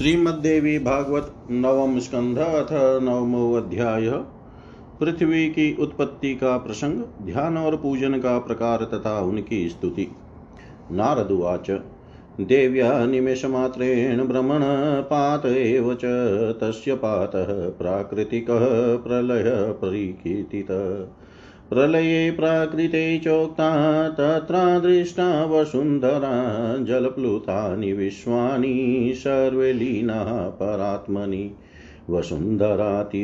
श्रीमद्देवी भागवत नवम स्कंध अथ नवमो अध्याय। पृथ्वी की उत्पत्ति का प्रसंग, ध्यान और पूजन का प्रकार तथा उनकी स्तुति। नारदुवाच देव्या निमेषमात्रेण भ्रमणपात एव च, तस्य पातः प्राकृतिकः प्रलये प्राकृते चोक्ता तत्रादृष्टा वसुन्धरा, जलप्लुतानि विश्वानि, सर्वे लीनाः परात्मनि। वसुन्धरातिरोभूता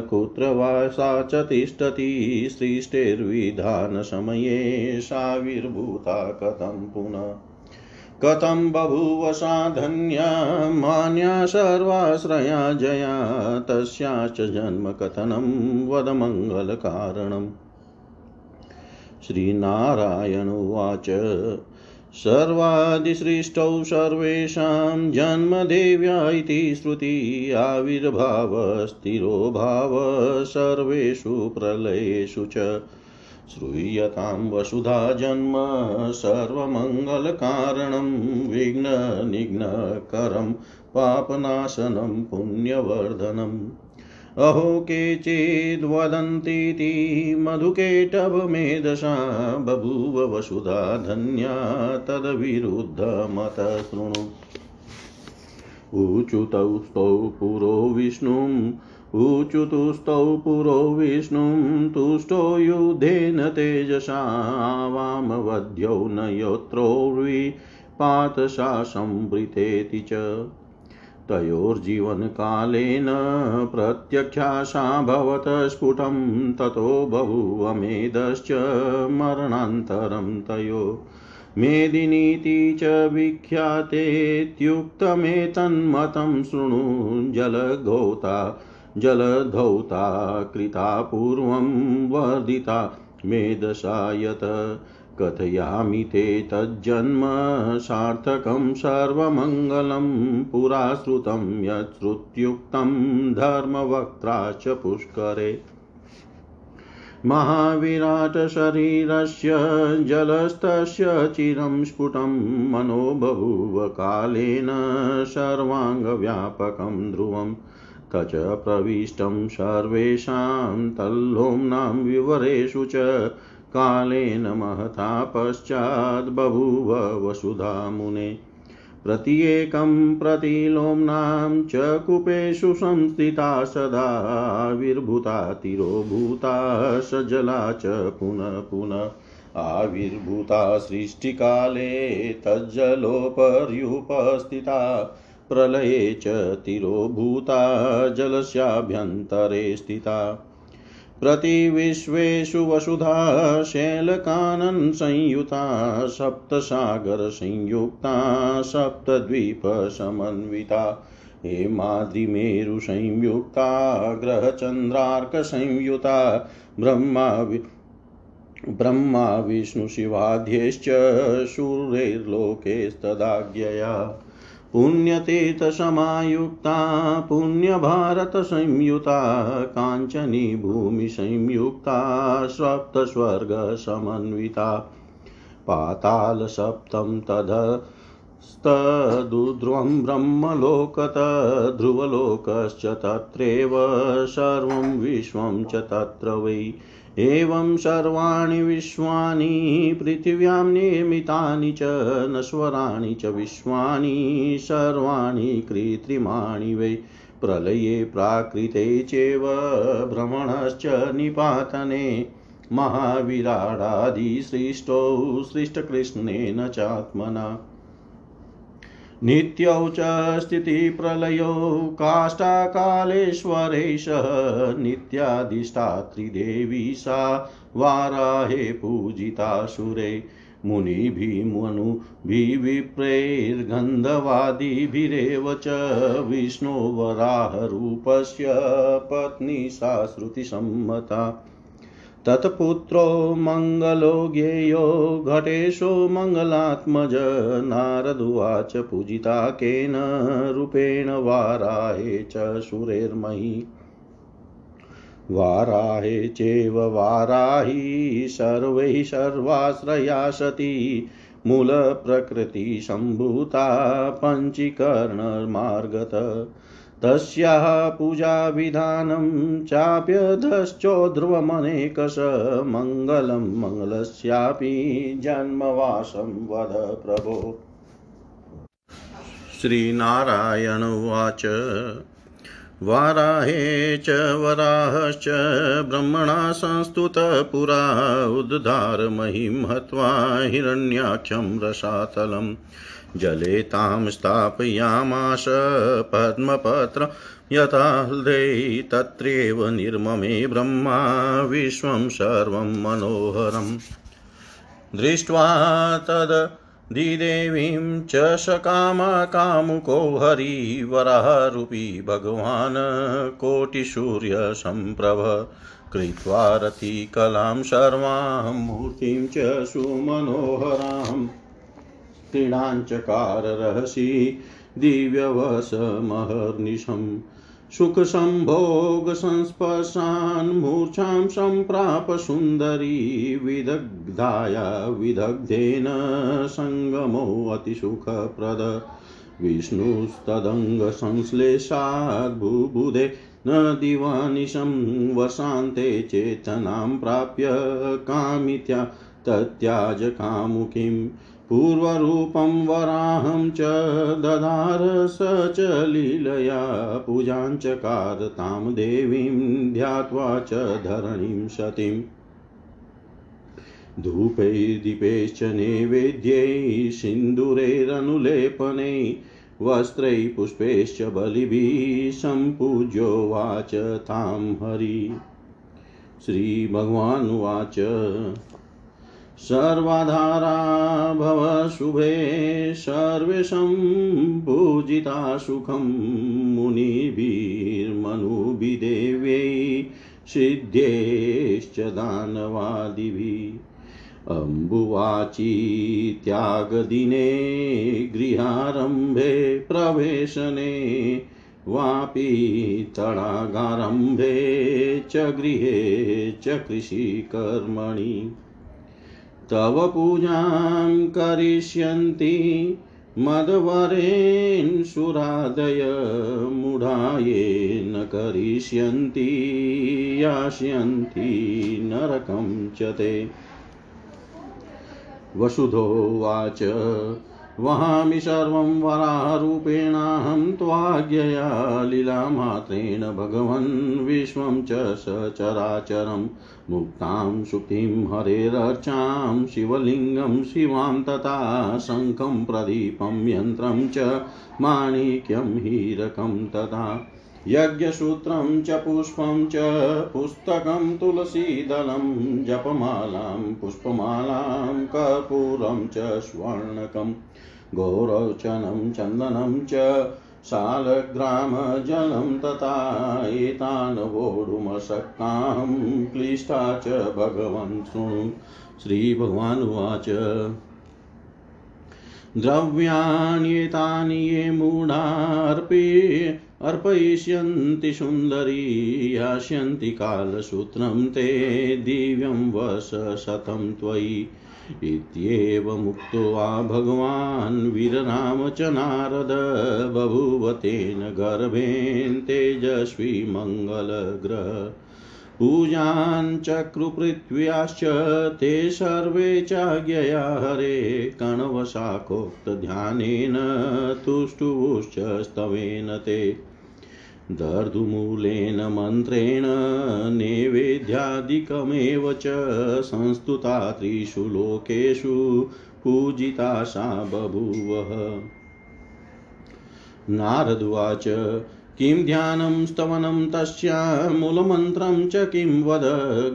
कुत्र वा सा च तिष्ठति, सृष्टिर्विधानसमये कथं पुनः? कथं बभूव सा धन्या मान्या सर्वाश्रया जया, तस्याश्च जन्मकथनं वद मङ्गलकारणम् श्रीनारायण उवाच, सर्वादिसृष्टौ सर्वेषां जन्मदेव्या इति श्रुति आविर्भावस्थिरो भाव, सर्वेषु प्रलयेषु च। श्रूयतां वसुधा जन्म, सर्वमङ्गलकारणं विघ्ननिघ्नकरं पापनाशनं पुण्यवर्धनम् अहो केचिद्वदन्तीति मधुकेटभमेधसा बभूव वसुधा धन्या तद्विरुद्धमत शृणु। ऊचुतौ स्तौ पुरो विष्णुं ऊचुतुस्तौ पुरो विष्णुं तुष्टो युधेन तेजसा वामवध्यौ न योत्रोर्विपातसा संवृतेति च। तयोर्जीवनकालेन प्रत्यक्षाशाभवत स्फुटं ततो बभूवमेधश्च मरणान्तरं तयो। मेदिनीति च विख्यातेत्युक्तमेतन्मतं शृणु जलघोता जलधौता कृता पूर्वं वर्धिता मेधसायत कथयामि ते तज्जन्म सार्थकं सर्वमङ्गलं पुरा श्रुतं यच्छ्रुत्युक्तं धर्मवक्त्रा च पुष्करे। महाविराटशरीरस्य जलस्तस्य चिरं स्फुटं मनो बभूव सर्वाङ्गव्यापकं ध्रुवम्। तच प्रविष्टं सर्वेषां तल्लोम्नां विवरेषु च कालेन महता पश्चाद् बभूव वसुधा मुने। प्रत्येकं प्रतिलोम्नां च कूपेषु संस्थिता सदा आविर्भूता तिरोभूता सजला च पुनः पुनः आविर्भूता सृष्टिकाले तज्जलोपर्युपस्थिता प्रलये च तिरोभूता जलस्याभ्यन्तरे स्थिता। प्रतिविश्वेषु वसुधा शैलकाननसंयुता सप्तसागरसंयुक्ता सप्तद्वीपसमन्विता हेमाद्रिमेरुसंयुक्ता ग्रहचन्द्रार्कसंयुता ब्रह्मा ब्रह्मा विष्णुशिवाद्यैश्च सूर्यैर्लोकेस्तदाज्ञया। पुण्यतीर्थसमायुक्ता पुण्यभारतसंयुता काञ्चनी भूमिसंयुक्ता सप्तस्वर्गसमन्विता पातालसप्तं तदस्तदुध्रुवं ब्रह्मलोकत, ध्रुवलोकश्च तत्रैव, सर्वं विश्वं च तत्र वै। एवं सर्वाणि विश्वानि, पृथिव्यां निर्मितानि च, नश्वराणि च विश्वानि, सर्वाणि कृत्रिमाणि वै। प्रलये प्राकृते चैव भ्रमणश्च निपातने। महाविराडादिसृष्टौ सृष्टकृष्णेन चात्मना। नित्यौ च स्थितिप्रलयौ काष्ठाकालेश्वरेशः नित्याधिष्ठात्रिदेवी सा वाराहे पूजिता सुरे। मुनिभिमुनुभिविप्रैर्गन्धवादिभिरेव च विष्णोवराहरूपस्य पत्नी सा श्रुतिसम्मता। तत्पुत्रो मङ्गलो ज्ञेयो घटेशो मङ्गलात्मज नारदुवाच पूजिता केन, रूपेण वाराहे च सुरेर्मयि वाराहे चैव वाराही, सर्वैः सर्वाश्रया सती मूलप्रकृतिसम्भूता पञ्चीकरणमार्गत तस्याः पूजाविधानं चाप्यधश्चोध्रुवमनेकश मङ्गलं मङ्गलस्यापि जन्मवासं वद प्रभो। श्रीनारायण उवाच। वाराहे च वराहश्च ब्रह्मणा संस्तुतः पुरा उद्धारमहिं हत्वा हिरण्याक्षं रसातलम्। जले तां स्थापयामास पद्मपत्र, यथा हृदे तत्रैव निर्ममे ब्रह्मा, विश्वं सर्वं मनोहरम्। दृष्ट्वा तद् दिदेवीं च सकामकामुको हरिवरारूपी भगवान् कोटिसूर्यसम्प्रभ कृत्वा रतिकलां सर्वां मूर्तिं च सुमनोहरां। क्रीडाञ्चकार रहसि दिव्यवसमहर्निशम् सुखसम्भोगसंस्पर्शान् मूर्छां सम्प्राप सुन्दरी विदग्धाया विदग्धेन सङ्गमोऽतिसुखप्रद विष्णुस्तदङ्गसंश्लेषाद् बुबुधे न दिवानिशं वसान्ते चेतनां प्राप्य कामित्या तत्याज कामुकीम् पूर्वरूपं वराहं च ददार स च लीलया पूजाञ्चकार तां देवीं ध्यात्वा च धरणीं सतीम् धूपैर्दीपैश्च नैवेद्यै, सिन्दूरैरनुलेपनै, वस्त्रैः पुष्पैश्च बलिभिः सम्पूज्योवाच तां हरि। श्रीभगवानुवाच। सर्वाधारा भव शुभे सर्वेषं पूजिता सुखं मुनिभिर्मनुभिदेव्यै सिद्धेश्च दानवादिभिः। अम्बुवाची त्यागदिने गृहारम्भे प्रवेशने, वापि तडागारम्भे च गृहे च कृषिकर्मणि। तव पूजां करिष्यन्ति मदवरेन् सुरादय मूढायेन करिष्यन्ति यास्यन्ति नरकं च ते। वसुधोवाच वहामि सर्वं वराहरूपेणाहं त्वाज्ञया लीलामात्रेण भगवन् विश्वं च सचराचरं मुक्तां सुखीं हरेरर्चां शिवलिङ्गं शिवां तथा शङ्खं प्रदीपं यन्त्रं च माणिक्यं हीरकं तथा यज्ञसूत्रं च पुष्पं च पुस्तकं तुलसीदलं जपमालां पुष्पमालां कर्पूरं च स्वर्णकम् गौरवचनं चन्दनं च शालग्रामजलं तथा एतान् वोढुमशक्तां क्लिष्टा च भगवन् शृणु। श्रीभगवानुवाच द्रव्याण्येतानि ये मूढार्पे अर्पयिष्यन्ति सुन्दरी, यास्यन्ति कालसूत्रं ते दिव्यं वश शतं त्वयि। इत्येवमुक्त्वा भगवान् वीरराम च नारद बभूव तेन गर्भेन तेजस्वी मङ्गलग्रह पूजाञ्चक्रुपृथ्व्याश्च ते सर्वे चाज्ञया हरे कण्वशाखोक्तध्यानेन तुष्टुवुश्च स्तवेन ते दर्दुमूलेन मन्त्रेण नैवेद्यादिकमेव च संस्तुता त्रिषु लोकेषु पूजिता सा बभूवः। नारदुवाच किं ध्यानं स्तवनं तस्या मूलमन्त्रं च किं वद?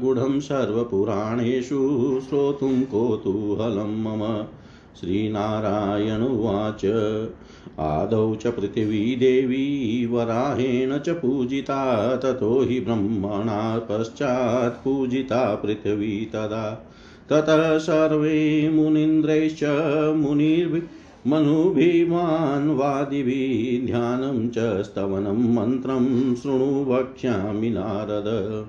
गूढं सर्वपुराणेषु श्रोतुं कौतूहलं मम। श्रीनारायण उवाच। आदौ च पृथिवी देवी वराहेण च पूजिता, ततो हि ब्रह्मणा पश्चात् पूजिता पृथिवी तदा। ततः सर्वे मुनीन्द्रैश्च मुनिर्भि मनुभिमान्वादिभिः ध्यानं च स्तवनं मन्त्रं शृणु वक्ष्यामि नारद।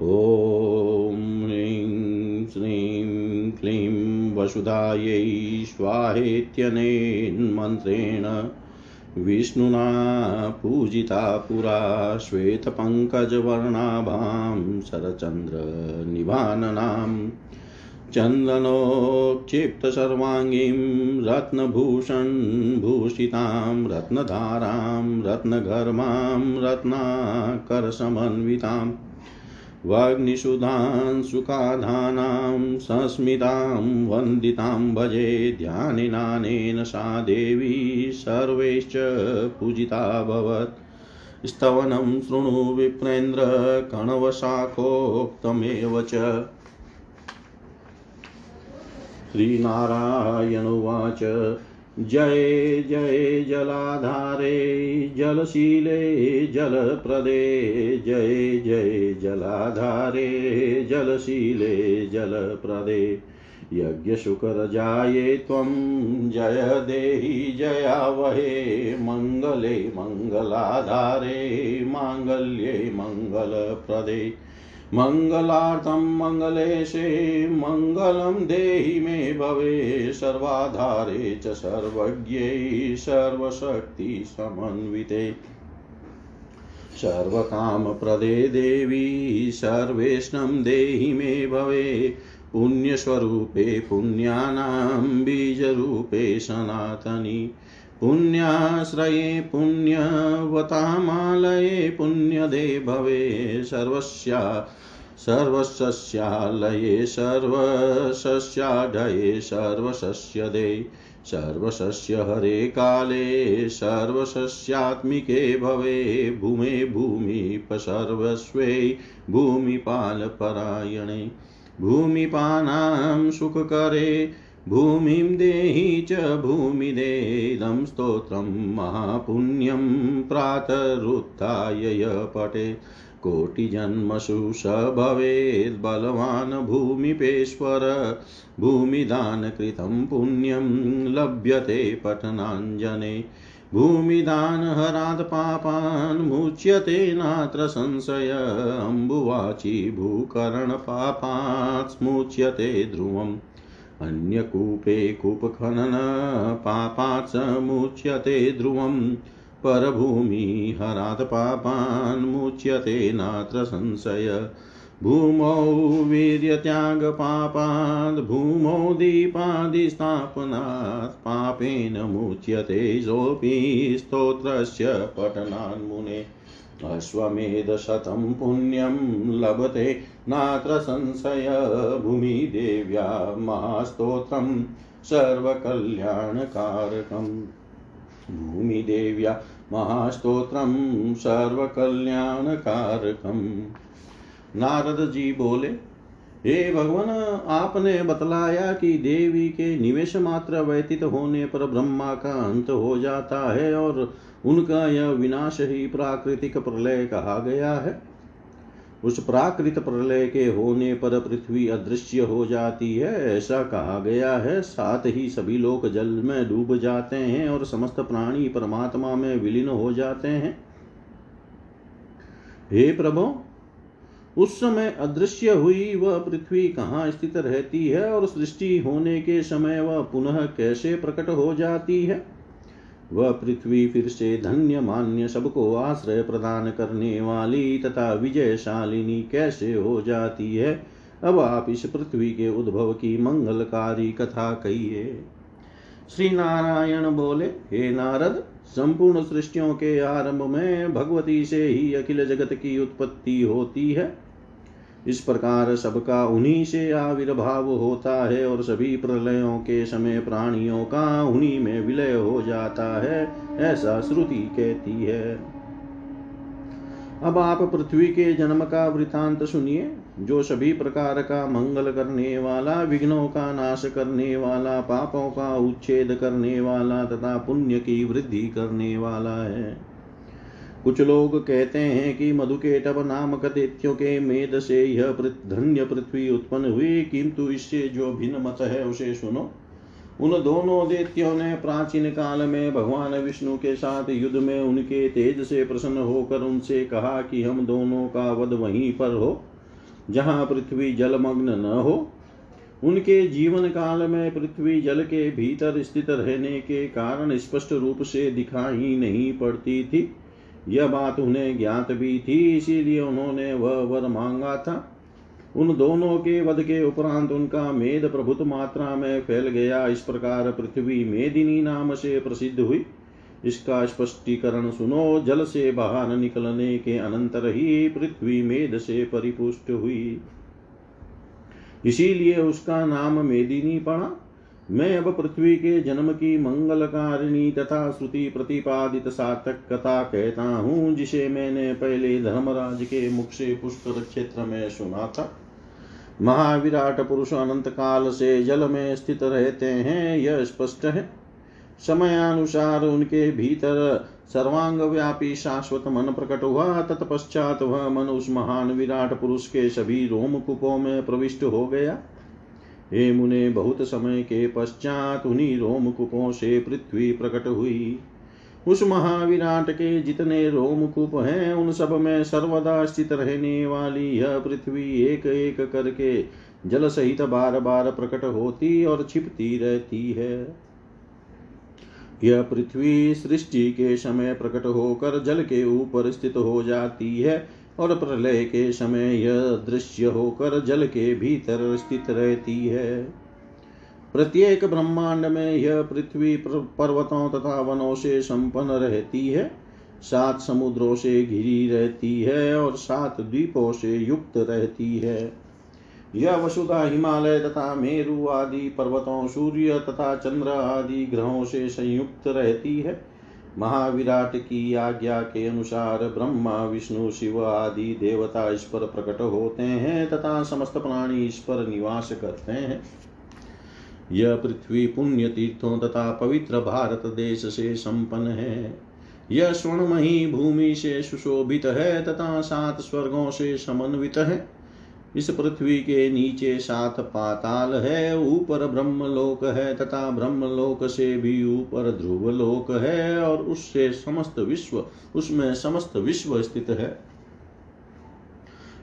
ॐ ह्रीं श्रीं क्लीं वसुधायै स्वाहेत्यनेन्मन्त्रेण विष्णुना पूजिता पुरा श्वेतपङ्कजवर्णाभां शरचन्द्रनिभाननाम् चन्दनोक्षिप्तसर्वाङ्गीं रत्नभूषणभूषितां रत्नधारां रत्नघर्मां रत्नाकरसमन्विताम् वाग्निषुधांशुकाधानां संस्मितां, वन्दितां भजे ध्यानिनानेन सा देवी सर्वैश्च पूजिताभवत् स्तवनं शृणु विप्रेन्द्र, कणवशाखोक्तमेव च। श्रीनारायणुवाच जय जय जलाधारे, जलशीले जलप्रदे, जय जय जलाधारे, जलशीले जलप्रदे। यज्ञशुकरजाये त्वं, जय देहि जयावहे, मङ्गले मङ्गलाधारे, माङ्गल्ये मङ्गलप्रदे। मङ्गलार्थं मङ्गलेशे मङ्गलं देहि मे भवे, सर्वाधारे च सर्वज्ञै सर्वशक्तिसमन्विते सर्वकामप्रदे देवी, सर्वेष्णं देहि मे भवे, पुण्यस्वरूपे पुण्यानां बीजरूपे सनातनी। पुण्याश्रये पुण्यवतामालये पुण्यदे भवे सर्वस्या सर्वसस्यालये सर्वसस्याढये सर्वसस्यदे सर्वसस्यहरे काले सर्वसस्यात्मिके भवे, भूमे भूमिपसर्वस्वे भूमिपालपरायणे, भूमिपानां सुखकरे भूमिं देहि च भूमिदेदं स्तोत्रं महापुण्यं प्रातरुत्थाय पठे कोटिजन्मसु स भवेद् बलवान् भूमिपेश्वर। भूमिदानकृतं पुण्यं लभ्यते पठनाञ्जने। भूमिदानहरात् पापान् मुच्यते नात्र संशय। अम्बुवाचि भूकरणपापात् स्मुच्यते ध्रुवम्। अन्यकूपे कूपखनन पापात् समुच्यते ध्रुवम्। परभूमिहरात् पापान् मुच्यते नात्र संशय। भूमौ वीर्यत्यागपापाद् भूमौ दीपादिस्थापनात्, पापेन मुच्यते सोऽपि स्तोत्रस्य पठनान्मुने अश्वमेधशतं पुण्यं लभते नात्र संशय भूमिदेव्या महास्तोत्रं सर्वकल्याणकारकम्। भूमिदेव्या महास्तोत्रं सर्वकल्याणकारकम्। नारद जी बोले, हे भगवान, आपने बतलाया कि देवी के निवेश मात्र व्यतीत होने पर ब्रह्मा का अंत हो जाता है और उनका यह विनाश ही प्राकृतिक प्रलय कहा गया है। उस प्राकृत प्रलय के होने पर पृथ्वी अदृश्य हो जाती है, ऐसा कहा गया है। साथ ही सभी लोग जल में डूब जाते हैं और समस्त प्राणी परमात्मा में विलीन हो जाते हैं। हे प्रभु, उस समय अदृश्य हुई वह पृथ्वी कहाँ स्थित रहती है और सृष्टि होने के समय वह पुनः कैसे प्रकट हो जाती है? वह पृथ्वी फिर से धन्य मान्य सबको आश्रय प्रदान करने वाली तथा विजयशालिनी कैसे हो जाती है? अब आप इस पृथ्वी के उद्भव की मंगलकारी कथा कहिए। श्री नारायण बोले, हे नारद, संपूर्ण सृष्टियों के आरंभ में भगवती से ही अखिल जगत की उत्पत्ति होती है। इस प्रकार सबका उन्हीं से आविर्भाव होता है और सभी प्रलयों के समय प्राणियों का उन्हीं में विलय हो जाता है, ऐसा श्रुति कहती है। अब आप पृथ्वी के जन्म का वृतांत सुनिए, जो सभी प्रकार का मंगल करने वाला, विघ्नों का नाश करने वाला, पापों का उच्छेद करने वाला तथा पुण्य की वृद्धि करने वाला है। कुछ लोग कहते हैं कि मधुकेटव नामक दैत्यों के मेद से यह धन्य पृथ्वी उत्पन्न हुई। किंतु इससे जो भिन्न मत है, उसे सुनो। उन दोनों दैत्यों ने प्राचीन काल में भगवान विष्णु के साथ युद्ध में उनके तेज से प्रसन्न होकर उनसे कहा कि हम दोनों का वध वहीं पर हो, जहाँ पृथ्वी जलमग्न न हो। उनके जीवन काल में पृथ्वी जल के भीतर स्थित रहने के कारण स्पष्ट रूप से दिखाई नहीं पड़ती थी। यह बात उन्हें ज्ञात भी थी, इसीलिए उन्होंने वह वर मांगा था। उन दोनों के वध के उपरांत उनका मेद प्रभुत मात्रा में फैल गया। इस प्रकार पृथ्वी मेदिनी नाम से प्रसिद्ध हुई। इसका स्पष्टीकरण सुनो, जल से बाहर निकलने के अनंतर ही पृथ्वी मेद से परिपुष्ट हुई। इसीलिए उसका नाम मेदिनी पड़ा। मैं अब पृथ्वी के जन्म की मंगलकारिणी तथा श्रुति प्रतिपादित सार्थक कथा कहता हूँ, जिसे मैंने पहले धर्मराज के मुख से पुष्कर क्षेत्र में सुना था। महाविराट पुरुष अनंत काल से जल में स्थित रहते हैं, यह स्पष्ट है। समयानुसार उनके भीतर सर्वांग व्यापी शाश्वत मन प्रकट हुआ, तत्पश्चात वह मन उस महान विराट पुरुष के सभी रोम कुपों में प्रविष्ट हो गया। हे मुने, बहुत समय के पश्चात उन्हीं रोम कुपों से पृथ्वी प्रकट हुई। उस महाविराट के जितने रोमकूप हैं, उन सब में सर्वदा स्थित रहने वाली यह पृथ्वी एक एक करके जल सहित बार बार प्रकट होती और छिपती रहती है। यह पृथ्वी सृष्टि के समय प्रकट होकर जल के ऊपर स्थित हो जाती है। और प्रलय के समय यह दृश्य होकर जल के भीतर स्थित रहती है। प्रत्येक ब्रह्मांड में यह पृथ्वी पर्वतों तथा वनों से संपन्न रहती है। सात समुद्रों से घिरी रहती है और सात द्वीपों से युक्त रहती है। यह वसुधा, हिमालय तथा मेरु आदि पर्वतों, सूर्य तथा चंद्र आदि ग्रहों से संयुक्त रहती है। महाविराट की आज्ञा के अनुसार ब्रह्मा, विष्णु, शिव आदि देवता इस पर प्रकट होते हैं तथा समस्त प्राणी इस पर निवास करते हैं। यह पृथ्वी पुण्य तीर्थों तथा पवित्र भारत देश से संपन्न है। यह स्वर्णमयी भूमि से सुशोभित है तथा सात स्वर्गों से समन्वित है। इस पृथ्वी के नीचे सात पाताल है, ऊपर ब्रह्मलोक है तथा ब्रह्मलोक से भी ऊपर ध्रुव लोक है और उससे समस्त विश्व, उसमें समस्त विश्व स्थित है।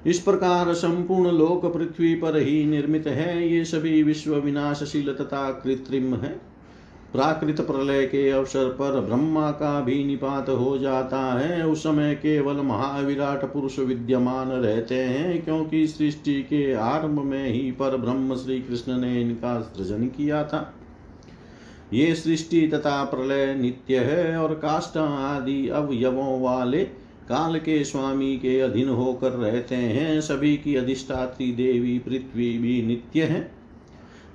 इस प्रकार संपूर्ण लोक पृथ्वी पर ही निर्मित है, ये सभी विश्व विनाशशील तथा कृत्रिम है। प्राकृत प्रलय के अवसर पर ब्रह्मा का भी निपात हो जाता है। उस समय केवल महाविराट पुरुष विद्यमान रहते हैं, क्योंकि सृष्टि के आरंभ में ही पर ब्रह्म श्री कृष्ण ने इनका सृजन किया था। ये सृष्टि तथा प्रलय नित्य है और काष्ट आदि अवयवों वाले काल के स्वामी के अधीन होकर रहते हैं। सभी की अधिष्ठात्री देवी पृथ्वी भी नित्य है।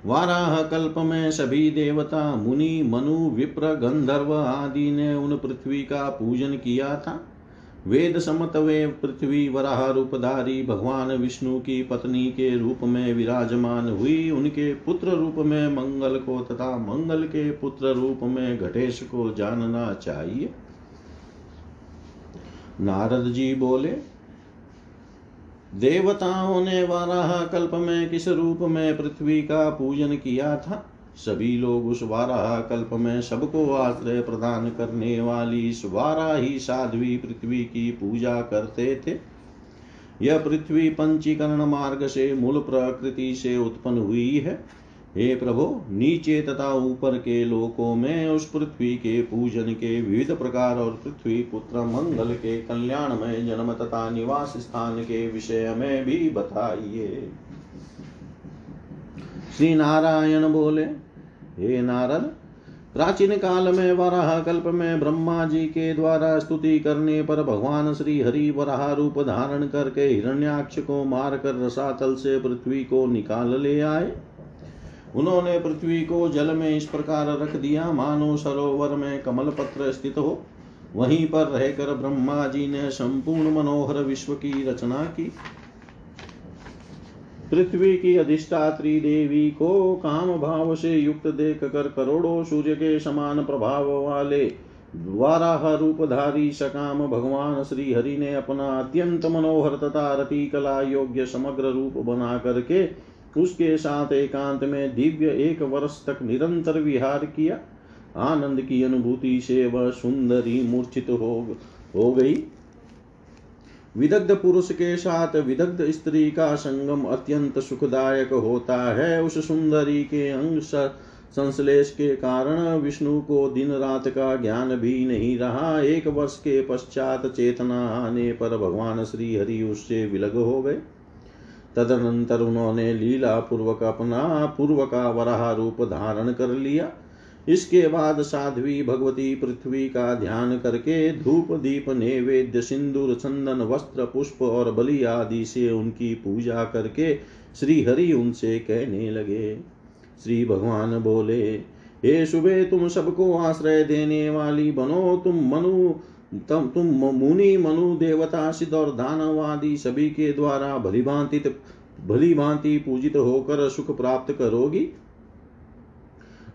वाराह कल्प में सभी देवता, मुनि, मनु, विप्र, गंधर्व आदि ने उन पृथ्वी का पूजन किया था। वेद समत वे पृथ्वी वराह रूपधारी भगवान विष्णु की पत्नी के रूप में विराजमान हुई। उनके पुत्र रूप में मंगल को तथा मंगल के पुत्र रूप में घटेश को जानना चाहिए। नारद जी बोले देवताओं ने वाराह कल्प में किस रूप में पृथ्वी का पूजन किया था? सभी लोग उस वाराह कल्प में सबको आश्रय प्रदान करने वाली इस वाराही साध्वी पृथ्वी की पूजा करते थे। यह पृथ्वी पंचीकरण मार्ग से मूल प्रकृति से उत्पन्न हुई है। हे प्रभु, नीचे तथा ऊपर के लोकों में उस पृथ्वी के पूजन के विविध प्रकार और पृथ्वी पुत्र मंगल के कल्याण में जन्म तथा निवास स्थान के विषय में भी बताइए। श्री नारायण बोले, हे नारद, प्राचीन काल में वराह कल्प में ब्रह्मा जी के द्वारा स्तुति करने पर भगवान श्री हरि वराह रूप धारण करके हिरण्याक्ष को मारकर रसातल से पृथ्वी को निकाल ले आए। उन्होंने पृथ्वी को जल में इस प्रकार रख दिया, मानो सरोवर में कमल पत्र स्थित हो। वहीं पर रहकर ब्रह्मा जी ने संपूर्ण मनोहर विश्व की रचना की। पृथ्वी की अधिष्ठात्री देवी को काम भाव से युक्त देख कर करोड़ों सूर्य के समान प्रभाव वाले द्वाराह रूपधारी सकाम भगवान श्री हरि ने अपना अत्यंत मनोहर तथा रति कला योग्य समग्र रूप बना करके उसके साथ एकांत में दिव्य एक वर्ष तक निरंतर विहार किया। आनंद की अनुभूति से वह सुंदरी मूर्छित हो हो गई। विदग्ध पुरुष के साथ विदग्ध स्त्री का संगम अत्यंत सुखदायक होता है। उस सुंदरी के अंग संश्लेष के कारण विष्णु को दिन रात का ज्ञान भी नहीं रहा। एक वर्ष के पश्चात चेतना आने पर भगवान श्री हरि उससे विलग हो गए। तदनंतर उन्होंने लीला पूर्वक अपना पूर्व का वराह रूप धारण कर लिया। इसके बाद साध्वी भगवती पृथ्वी का ध्यान करके धूप, दीप, नैवेद्य, सिंदूर, चंदन, वस्त्र, पुष्प और बलि आदि से उनकी पूजा करके श्री हरि उनसे कहने लगे। श्री भगवान बोले, हे सुबह तुम सबको आश्रय देने वाली बनो, तुम मनु तम, तुम मुनि, मनु, देवता, सिद्ध और दानव आदि सभी के द्वारा भली भांति भली भांति पूजित होकर सुख प्राप्त करोगी?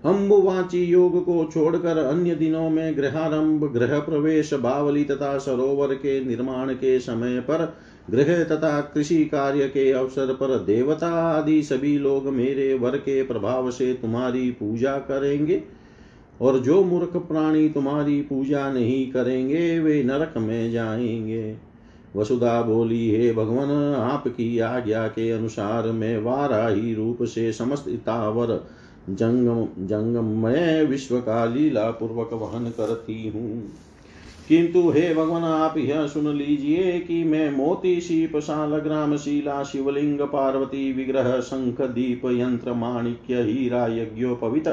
अम्बुवाची योग को छोड़कर अन्य दिनों में गृहारंभ, गृह प्रवेश, बावली तथा सरोवर के निर्माण के समय पर गृह तथा कृषि कार्य के अवसर पर देवता आदि सभी लोग मेरे वर के प्रभाव से तुम्हारी पूजा करेंगे। और जो मूर्ख प्राणी तुम्हारी पूजा नहीं करेंगे, वे नरक में जाएँगे। वसुधा बोली, हे भगवान, आपकी आज्ञा के अनुसार मैं वाराही रूप से समस्त इतावर जंगम जंगमय विश्व का लीला पूर्वक वहन करती हूँ। किंतु हे भगवान, आप यह सुन लीजिए कि मैं मोती शीप शाल ग्राम शीला, शिवलिंग, पार्वती, विग्रह, शंख, दीप, यंत्र, माणिक्य, हीरा, यज्ञोपवित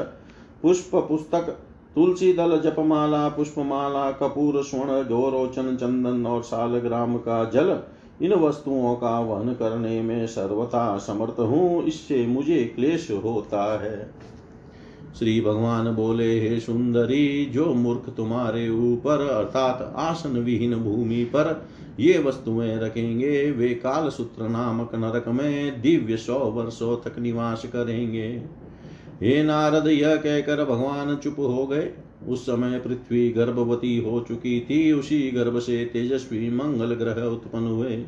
पुष्प पुस्तक तुलसी दल जपमाला, पुष्पमाला, कपूर, स्वर्ण, गौरोचन, चंदन और सालग्राम का जल, इन वस्तुओं का वहन करने में सर्वथा समर्थ हूँ। इससे मुझे क्लेश होता है। श्री भगवान बोले, हे सुंदरी, जो मूर्ख तुम्हारे ऊपर, अर्थात आसन विहीन भूमि पर ये वस्तुएँ रखेंगे, वे काल सूत्र नामक नरक में दिव्य सौ वर्षों तक निवास करेंगे। हे नारद, यह कहकर भगवान चुप हो गए। उस समय पृथ्वी गर्भवती हो चुकी थी। उसी गर्भ से तेजस्वी मंगल ग्रह उत्पन्न हुए।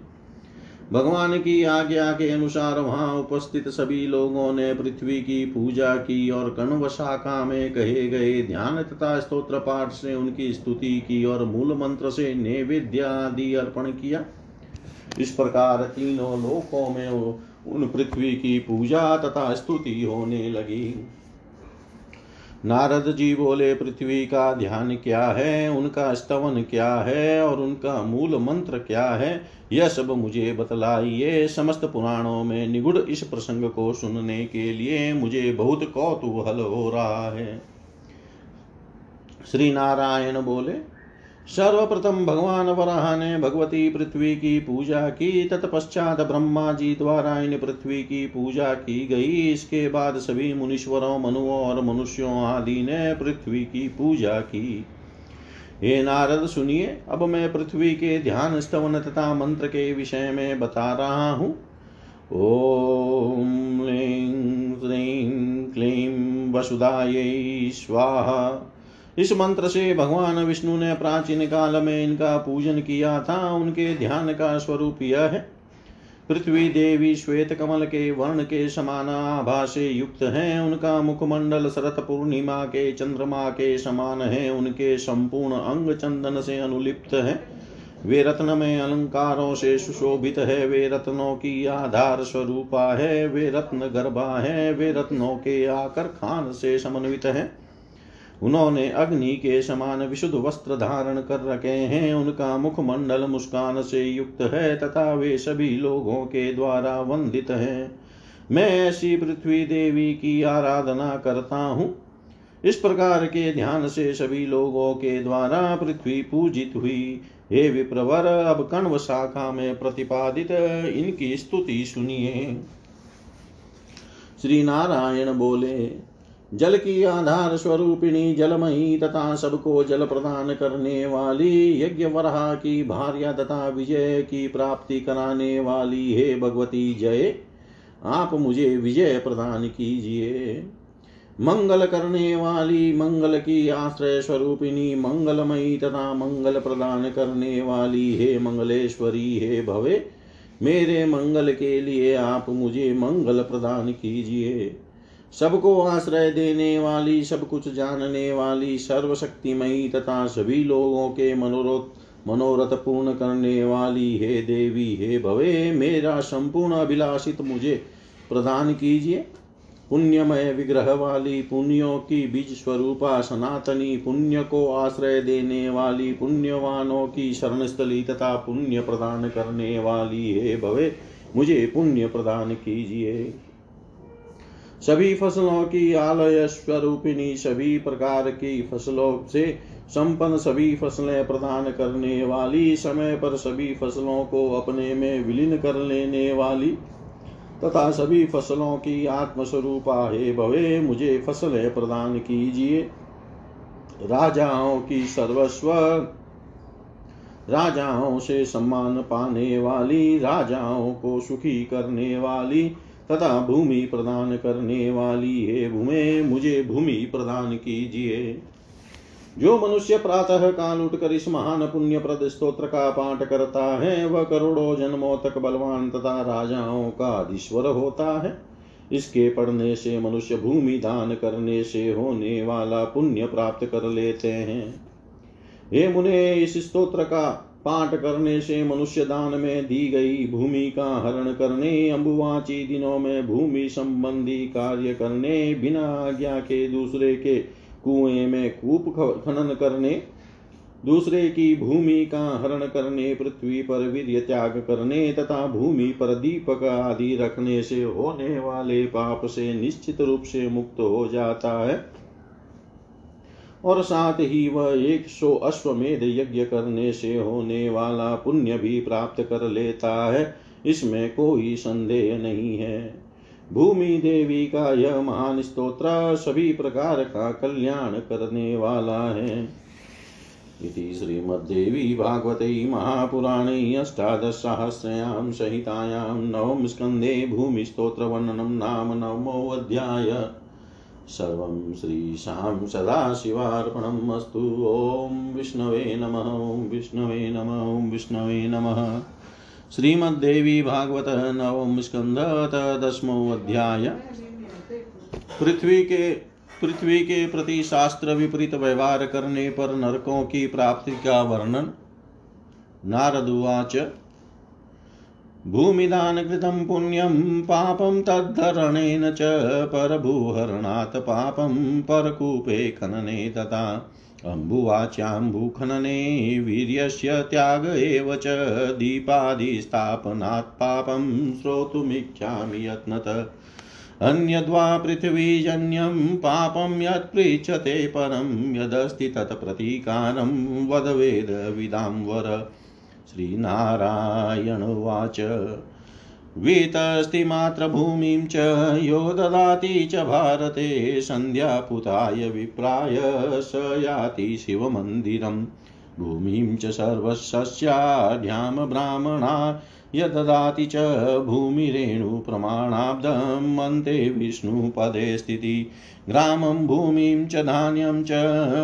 भगवान की आज्ञा के अनुसार वहाँ उपस्थित सभी लोगों ने पृथ्वी की पूजा की और कण्व शाखा में कहे गए ध्यान तथा स्तोत्र पाठ से उनकी स्तुति की और मूल मंत्र से नैवेद्य आदि अर्पण किया। इस प्रकार तीनों लोकों में उन पृथ्वी की पूजा तथा स्तुति होने लगी। नारद जी बोले, पृथ्वी का ध्यान क्या है? उनका स्तवन क्या है? और उनका मूल मंत्र क्या है? यह सब मुझे बतलाइए। समस्त पुराणों में निगुड़ इस प्रसंग को सुनने के लिए मुझे बहुत कौतूहल हो रहा है। श्री नारायण बोले सर्वप्रथम भगवान वराह ने भगवती पृथ्वी की पूजा की, तत्पश्चात ब्रह्मा जी द्वारा इन पृथ्वी की पूजा की गई। इसके बाद सभी मुनीश्वरों, मनुओं और मनुष्यों आदि ने पृथ्वी की पूजा की। हे नारद, सुनिए, अब मैं पृथ्वी के ध्यान स्तवन तथा मंत्र के विषय में बता रहा हूँ। ओम क्लीं वसुदाय स्वाहा। इस मंत्र से भगवान विष्णु ने प्राचीन काल में इनका पूजन किया था। उनके ध्यान का स्वरूप यह है। पृथ्वी देवी श्वेत कमल के वर्ण के समान आभा से युक्त है। उनका मुखमंडल शरत पूर्णिमा के चंद्रमा के समान है। उनके संपूर्ण अंग चंदन से अनुलिप्त है। वे रत्न में अलंकारों से सुशोभित है। वे रत्नों की आधार स्वरूपा है। वे रत्न गर्भा है। वे रत्नों के आकर खान से समन्वित है। उन्होंने अग्नि के समान विशुद्ध वस्त्र धारण कर रखे हैं। उनका मुखमंडल मुस्कान से युक्त है तथा वे सभी लोगों के द्वारा वंदित हैं। मैं ऐसी पृथ्वी देवी की आराधना करता हूँ। इस प्रकार के ध्यान से सभी लोगों के द्वारा पृथ्वी पूजित हुई। हे विप्रवर, अब कण्व शाखा में प्रतिपादित इनकी स्तुति सुनिए। श्री नारायण बोले जल की आधार स्वरूपिणी, जलमयी तथा सबको जल प्रदान करने वाली, यज्ञ वरहा की भार्या तथा विजय की प्राप्ति कराने वाली, हे भगवती जय, आप मुझे विजय प्रदान कीजिए। मंगल करने वाली, मंगल की आश्रय स्वरूपिणी, मंगलमयी तथा मंगल प्रदान करने वाली, हे मंगलेश्वरी, हे भवे, मेरे मंगल के लिए आप मुझे मंगल प्रदान कीजिए। सबको आश्रय देने वाली, सब कुछ जानने वाली, सर्वशक्तिमयी तथा सभी लोगों के मनोरथ मनोरथ पूर्ण करने वाली, हे देवी, हे भवे, मेरा संपूर्ण अभिलाषित मुझे प्रदान कीजिए। पुण्यमय विग्रह वाली, पुण्यों की बीज स्वरूपा, सनातनी पुण्य को आश्रय देने वाली, पुण्यवानों की शरणस्थली तथा पुण्य प्रदान करने वाली, हे भवे, मुझे पुण्य प्रदान कीजिए। सभी फ़सलों की आलय स्वरूपिणी सभी प्रकार की फ़सलों से संपन्न सभी फ़सलें प्रदान करने वाली, समय पर सभी फ़सलों को अपने में विलीन कर लेने वाली तथा सभी फ़सलों की आत्मस्वरूपा हे भवे, मुझे फ़सलें प्रदान कीजिए। राजाओं की सर्वस्व, राजाओं से सम्मान पाने वाली, राजाओं को सुखी करने वाली तथा भूमि प्रदान करने वाली हे। भूमे, मुझे भूमि प्रदान कीजिए। जो मनुष्य प्रातः काल उठकर इस महान पुण्य प्रद स्त्रोत्र का पाठ करता है, वह करोड़ों जन्मों तक बलवान तथा राजाओं का अधीश्वर होता है। इसके पढ़ने से मनुष्य भूमि दान करने से होने वाला पुण्य प्राप्त कर लेते हैं। हे मुने, इस स्त्रोत्र का पाठ करने से मनुष्य दान में दी गई भूमि का हरण करने अम्बुवाची दिनों में भूमि संबंधी कार्य करने, बिना आज्ञा के दूसरे के कुएँ में कूप खनन करने, दूसरे की भूमि का हरण करने, पृथ्वी पर वीर्य त्याग करने तथा भूमि पर दीपक आदि रखने से होने वाले पाप से निश्चित रूप से मुक्त हो जाता है। और साथ ही वह एक सौ अश्वमेध यज्ञ करने से होने वाला पुण्य भी प्राप्त कर लेता है। इसमें कोई संदेह नहीं है। भूमि देवी का यह महान स्त्रोत्र सभी प्रकार का कल्याण करने वाला है। इति श्रीमद्देवी भागवते महापुराणे अष्टादशसहस्रयां संहितायां नवम स्कन्धे भूमिस्तोत्रवर्णनं नाम नवमोऽध्याय सर्वं श्रीशां सदाशिवार्पणम् ॐ विष्णवे नमः, ॐ विष्णवे नमः, ॐ विष्णवे नमः। श्रीमद्देवी भागवत नवम स्कंद दसमो अध्याय। पृथ्वी के पृथ्वी के प्रति शास्त्र विपरीत व्यवहार करने पर नरकों की प्राप्ति का वर्णन। नारद नारदुवाच भूमिदानकृतं पुण्यं पापं तद्धरणेन च परभूहरणात् पापं परकूपे खनने तथा अम्बुवाच्याम्बुखनने वीर्यस्य त्याग एव च दीपादिस्थापनात् पापं श्रोतुमिच्छामि यत्नत। अन्यद्वा पृथिवीजन्यं पापं यत्पृच्छते परं यदस्ति तत्प्रतीकारं वदवेदविदां वर। श्रीनारायण उवाच। वीतस्ति मातृभूमिं च यो ददाति च भारते, सन्ध्यापुताय विप्राय स याति शिवमन्दिरम्। भूमिं च सर्वसस्याढ्यां ब्राह्मणा यददाति च भूमिरेणुप्रमाणाब्दम् अन्ते विष्णुपदे स्थिति। ग्रामं भूमिं च धान्यं च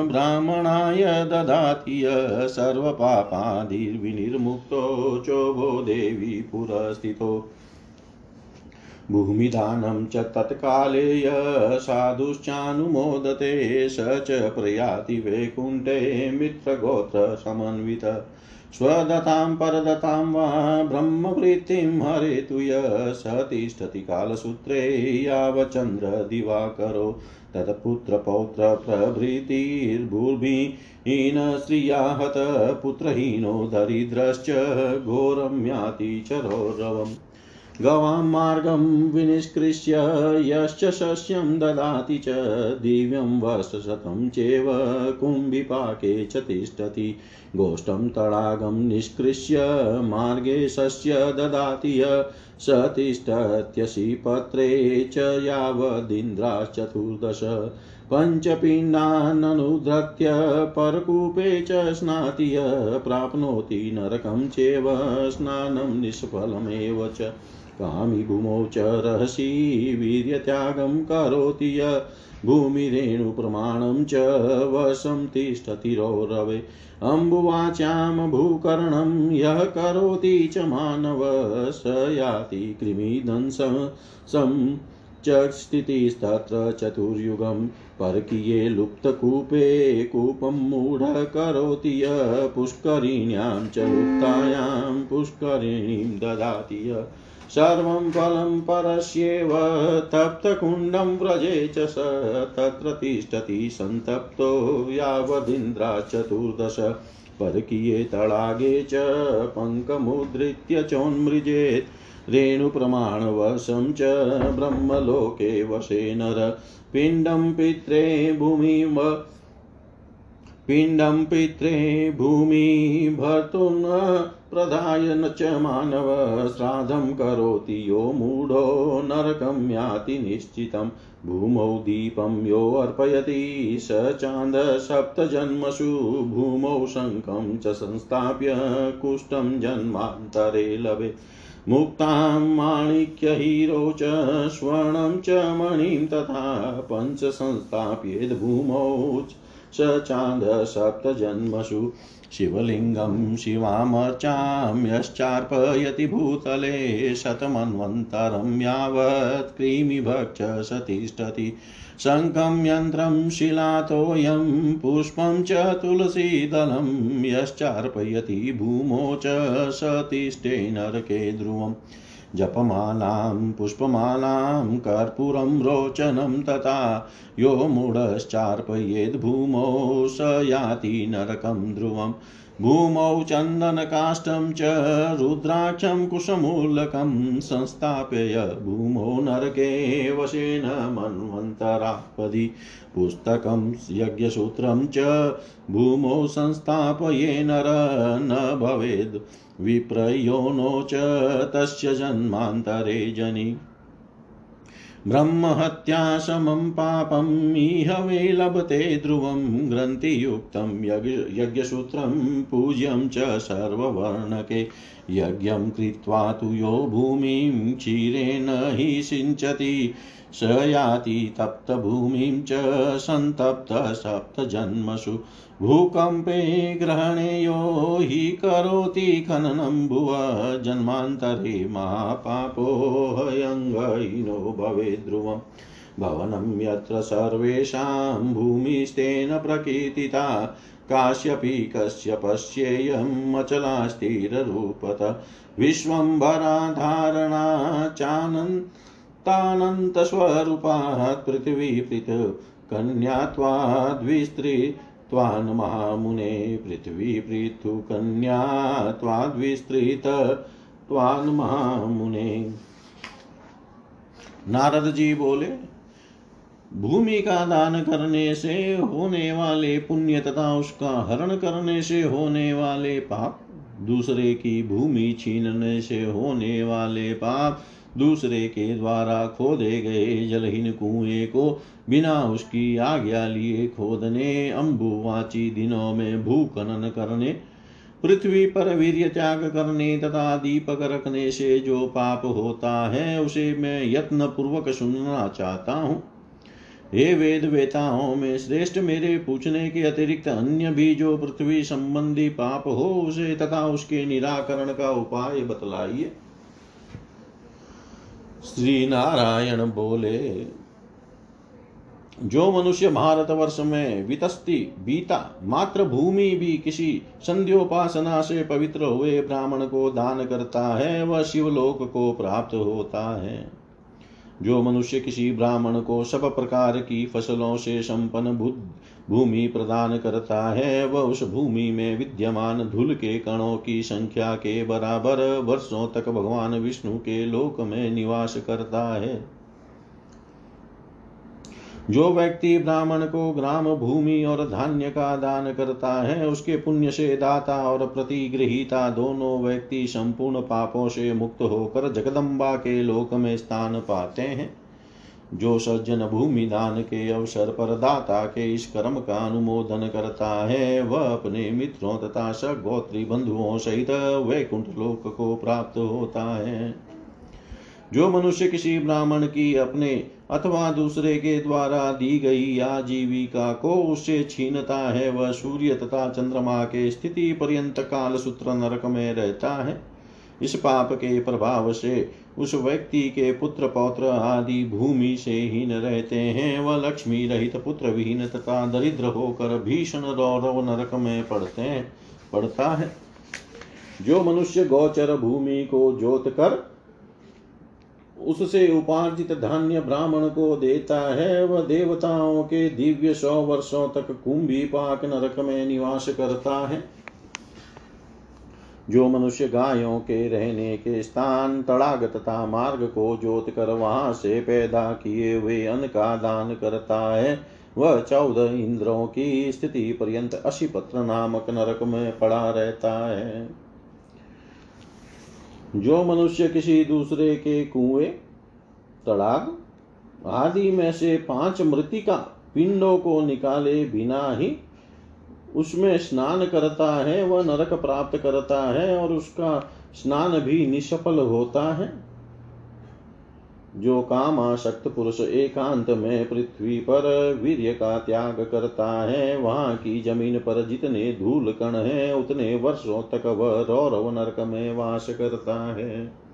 ब्राह्मणाय ददाति य सर्वपापादिर्विनिर्मुक्तो चोभो देवी पुरस्थितो। भूमिदानं च तत्काले य साधुश्चानुमोदते स च प्रयाति वैकुण्ठे मित्रगोत्रसमन्वित। स्वदतां परदतां वा ब्रह्मवृत्तिं हरेतु य स तिष्ठति कालसूत्रे यावचन्द्रदिवाकरो तत्पुत्रपौत्रप्रभृतिर्भूर्भिहीनश्रियाहत पुत्रहीनो दरिद्रश्च घोरं याति चरोरवम् गवां मार्गं विनिष्कृष्य, यश्च शस्यं ददाति च, दिव्यं वर्षशतं चेव कुम्भिपाके च तिष्ठति। गोष्ठं तडागं निष्कृष्य, मार्गे शस्य ददाति य, स तिष्ठत्यसि पत्रे च यावदिन्द्राश्चतुर्दश। पञ्चपिण्डाननुधृत्य परकूपे च स्नाति प्राप्नोति नरकं चेव, स्नानं निष्फलमेव च। कामी भूमौ च रहसि वीर्यत्यागं करोति य। भूमिरेणुप्रमाणं च वशं तिष्ठतिरोरवे। अम्बुवाच्यां भूकर्णं यः करोति च मानव स याति कृमिदंसं च स्थितिस्तत्र चतुर्युगं परकीये लुप्तकूपे कूपं मूढः करोति य। पुष्करिण्यां च लुप्तायां पुष्करिणीं ददाति य। सर्वं फलं परस्येव, तप्तकुण्डं व्रजे च स, तत्र तिष्ठति सन्तप्तो यावदिन्द्रा चतुर्दश। परकीये तडागे च पङ्कमुद्धृत्य चोन्मृजेत्, रेणुप्रमाणवशं च ब्रह्मलोके वशे नर। पिण्डं पित्रे भूमिम पिण्डं पित्रे भूमि भर्तुं प्रधाय न च मानव, श्राद्धं करोति यो मूढो नरकं याति निश्चितं। भूमौ दीपं यो अर्पयति स चान्द सप्तजन्मसु, भूमौ शङ्खं च संस्थाप्य कुष्ठं जन्मान्तरे लभे। मुक्तां माणिक्यहीरो च, स्वर्णं च मणिं तथा पञ्च संस्थाप्येद् भूमौ स चान्द सप्तजन्मसु। शिवलिङ्गं शिवामर्चाम्यश्चार्पयति भूतले शतमन्वन्तरं यावत् क्रीमिभक्ष स तिष्ठति शङ्खं यन्त्रं शिलातोऽयं पुष्पं च तुलसीदलं, यश्चार्पयति भूमौ च स तिष्ठे नरके ध्रुवम्। जपमालां, पुष्पमालां, कर्पूरं रोचनं तथा यो मूढश्चार्पयेद्भूमौ स याति नरकं ध्रुवम् भूमौ चन्दनकाष्ठं च रुद्राक्षं कुशमूलकं संस्थाप्य भूमौ नरके वशेन मन्वन्तरापदि। पुस्तकं, यज्ञसूत्रं च भूमौ संस्थापये नर न भवेद्। विप्रयोनो च तस्य जन्मान्तरे जनि। ब्रह्महत्या समं पापम्, इह वै लभते ध्रुवं, ग्रन्थियुक्तं यज्ञसूत्रं पूज्यं च सर्ववर्णके। यज्ञं कृत्वा तु यो भूमिं क्षीरेण हि सिञ्चति। स याति तप्तभूमिं च सन्तप्तः सप्तजन्मसु। भूकम्पे ग्रहणे यो हि करोति खननं भुव जन्मान्तरे महापापो हयङ्गयिनो भवेत् ध्रुवम्। भवनं यत्र सर्वेषां भूमिस्तेन प्रकीर्तिता। काश्यपि अचलास्थिररूपत विश्वम्भराधारणा चानन्तानन्तस्वरूपात् पृथिवीपृत् कन्यात्वाद्विस्त्री त्वान् महामुने पृथ्वी पृथु कन्या त्वाद्विस्तृत त्वान् महामुने। नारद जी बोले, भूमि का दान करने से होने वाले पुण्य तथा उसका हरण करने से होने वाले पाप, दूसरे की भूमि छीनने से होने वाले पाप दूसरे के द्वारा खोदे गए जलहीन कुएँ को बिना उसकी आज्ञा लिए खोदने अम्बुवाची दिनों में भूखनन करने, पृथ्वी पर वीर्य त्याग करने तथा दीपक रखने से जो पाप होता है, उसे मैं यत्न पूर्वक सुनना चाहता हूँ। हे वेद वेताओं, में श्रेष्ठ मेरे पूछने के अतिरिक्त अन्य भी जो पृथ्वी संबंधी पाप हो, उसे तथा उसके निराकरण का उपाय बतलाइए। श्री नारायण बोले, जो मनुष्य भारत वर्ष में वितस्ती, बीता मात्र भूमि भी किसी संध्योपासना से पवित्र हुए ब्राह्मण को दान करता है, वह शिवलोक को प्राप्त होता है। जो मनुष्य किसी ब्राह्मण को सब प्रकार की फ़सलों से संपन्न भूमि प्रदान करता है, वह उस भूमि में विद्यमान धूल के कणों की संख्या के बराबर वर्षों तक भगवान विष्णु के लोक में निवास करता है। जो व्यक्ति ब्राह्मण को ग्राम भूमि और धान्य का दान करता है, उसके पुण्य से दाता और प्रतिगृहिता दोनों व्यक्ति संपूर्ण पापों से मुक्त होकर जगदम्बा के लोक में स्थान पाते हैं। जो सज्जन भूमि दान के अवसर पर दाता के इस कर्म का अनुमोदन करता है, वह अपने मित्रों तथा सगोत्री बंधुओं सहित वैकुंठ लोक को प्राप्त होता है। जो मनुष्य किसी ब्राह्मण की अपने अथवा दूसरे के द्वारा दी गई आजीविका को उससे छीनता है, वह सूर्य तथा चंद्रमा के स्थिति पर्यंत काल सूत्र नरक में रहता है। इस पाप के प्रभाव से उस व्यक्ति के पुत्र पौत्र आदि भूमि से हीन रहते हैं। वह लक्ष्मी रहित पुत्र विहीन तथा दरिद्र होकर भीषण रौरव नरक में पड़ते हैं, पड़ता है। जो मनुष्य गोचर भूमि को जोत कर उससे उपार्जित धान्य ब्राह्मण को देता है, वह देवताओं के दिव्य सौ वर्षों तक कुंभी पाक नरक में निवास करता है। जो मनुष्य गायों के रहने के स्थान तड़ाग तथा मार्ग को जोत कर वहाँ से पैदा किए हुए अन्न का दान करता है, वह चौदह इंद्रों की स्थिति पर्यंत अशिपत्र नामक नरक में पड़ा रहता है। जो मनुष्य किसी दूसरे के कुएँ, तड़ाग आदि में से पाँच मृतिका पिंडों को निकाले बिना ही उसमें स्नान करता है, वह नरक प्राप्त करता है और उसका स्नान भी निष्फल होता है। जो काम आसक्त पुरुष एकांत में पृथ्वी पर वीर्य का त्याग करता है, वहाँ की ज़मीन पर जितने धूल कण हैं, उतने वर्षों तक वह रौरव नरक में वास करता है।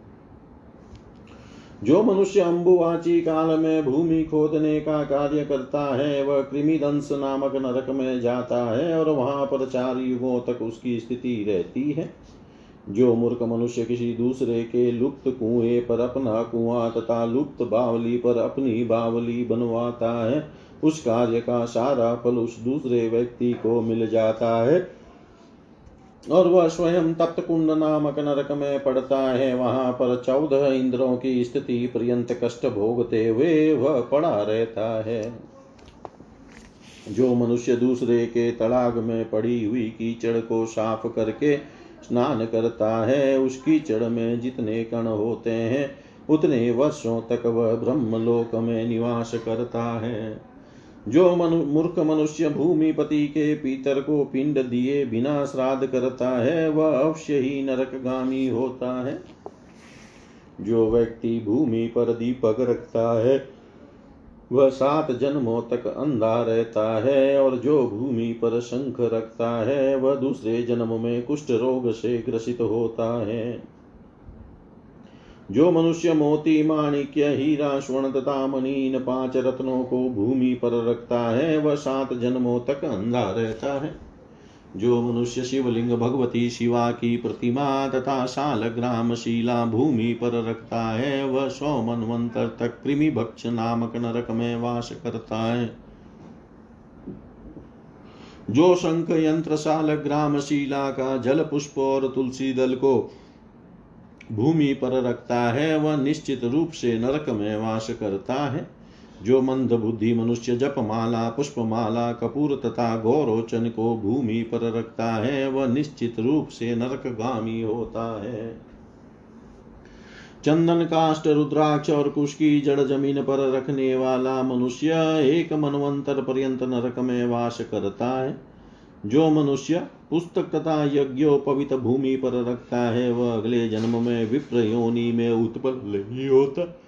जो मनुष्य अम्बुवाची काल में भूमि खोदने का कार्य करता है, वह कृमिदंश नामक नरक में जाता है और वहाँ पर चार युगों तक उसकी स्थिति रहती है। जो मूर्ख मनुष्य किसी दूसरे के लुप्त कुएँ पर अपना कुआँ तथा लुप्त बावली पर अपनी बावली बनवाता है, उस कार्य का सारा फल उस दूसरे व्यक्ति को मिल जाता है। और वह स्वयं तप्त कुंड नामक नरक में पड़ता है। वहाँ पर चौदह इंद्रों की स्थिति पर्यंत कष्ट भोगते हुए वह पड़ा रहता है। जो मनुष्य दूसरे के तड़ाग में पड़ी हुई कीचड़ को साफ़ करके स्नान करता है, उस कीचड़ में जितने कण होते हैं, उतने वर्षों तक वह ब्रह्मलोक में निवास करता है। जो मनु, मूर्ख मनुष्य भूमिपति के पीतर को पिंड दिए बिना श्राद्ध करता है, वह अवश्य ही नरकगामी होता है। जो व्यक्ति भूमि पर दीपक रखता है, वह सात जन्मों तक अंधा रहता है, और जो भूमि पर शंख रखता है, वह दूसरे जन्म में कुष्ठ रोग से ग्रसित होता है। जो मनुष्य मोती माणिक्य, हीरा, स्वर्ण तथा मणि इन पाँच रत्नों को भूमि पर रखता है, वह सात जन्मों तक अंधा रहता है। जो मनुष्य शिवलिंग, भगवती शिवा की प्रतिमा तथा शालग्राम शिला भूमि पर रखता है, वह सौ मनवंतर तक कृमि भक्ष नामक नरक में वास करता है। जो शंख, यंत्र, शालग्राम, शिला का जल, पुष्प और तुलसी दल को भूमि पर रखता है, वह निश्चित रूप से नरक में वास करता है। जो मंद बुद्धि मनुष्य जप माला पुष्पमाला, कपूर तथा गौरोचन को भूमि पर रखता है, वह निश्चित रूप से नरकगामी होता है। चंदन काष्ट रुद्राक्ष और कुश की जड़ ज़मीन पर रखने वाला मनुष्य एक मनवंतर पर्यंत नरक में वास करता है। जो मनुष्य पुस्तक तथा यज्ञोपवित भूमि पर रखता है, वह अगले जन्म में विप्र योनि में उत्पन्न नहीं होता।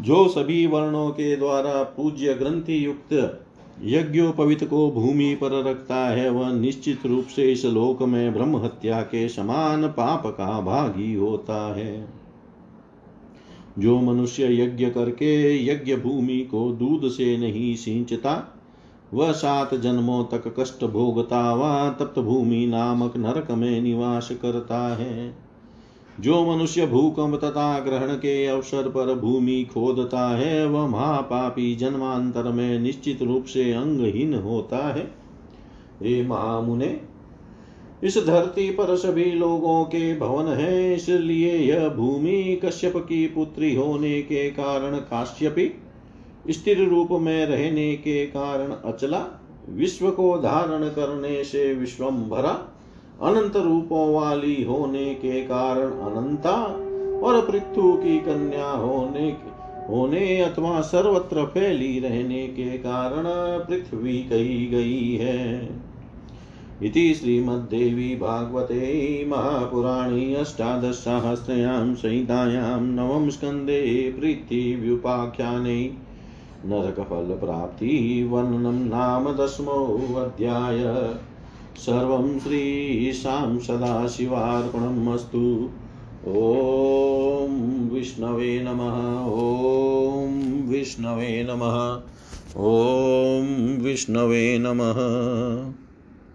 जो सभी वर्णों के द्वारा पूज्य ग्रंथि युक्त यज्ञोपवित को भूमि पर रखता है, वह निश्चित रूप से इस लोक में ब्रह्म हत्या के समान पाप का भागी होता है। जो मनुष्य यज्ञ करके यज्ञ भूमि को दूध से नहीं सींचता वह सात जन्मों तक कष्ट भोगता हुआ तप्त भूमि नामक नरक में निवास करता है। जो मनुष्य भूकंप तथा ग्रहण के अवसर पर भूमि खोदता है, वह महापापी जन्मांतर में निश्चित रूप से अंगहीन होता है। हे महामुने, इस धरती पर सभी लोगों के भवन है, इसलिए यह भूमि कश्यप की पुत्री होने के कारण काश्यपी स्थिर रूप में रहने के कारण अचला, विश्व को धारण करने से विश्वम्भरा अनंत रूपों वाली होने के कारण अनंता और पृथ्वी की कन्या होने होने अथवा सर्वत्र फैली रहने के कारण पृथ्वी कही गई है। इति श्रीमद्देवी भागवते महापुराणे अष्टादशसहस्रयां संहितायां नवम स्कन्धे पृथिव्युपाख्याने नरकफलप्राप्तिवर्णनं नाम दशमोऽध्याय। सर्वं श्रीशां सदाशिवार्पणम् अस्तु। ॐ विष्णवे नमः, ॐ विष्णवे नमः, ॐ विष्णवे नमः।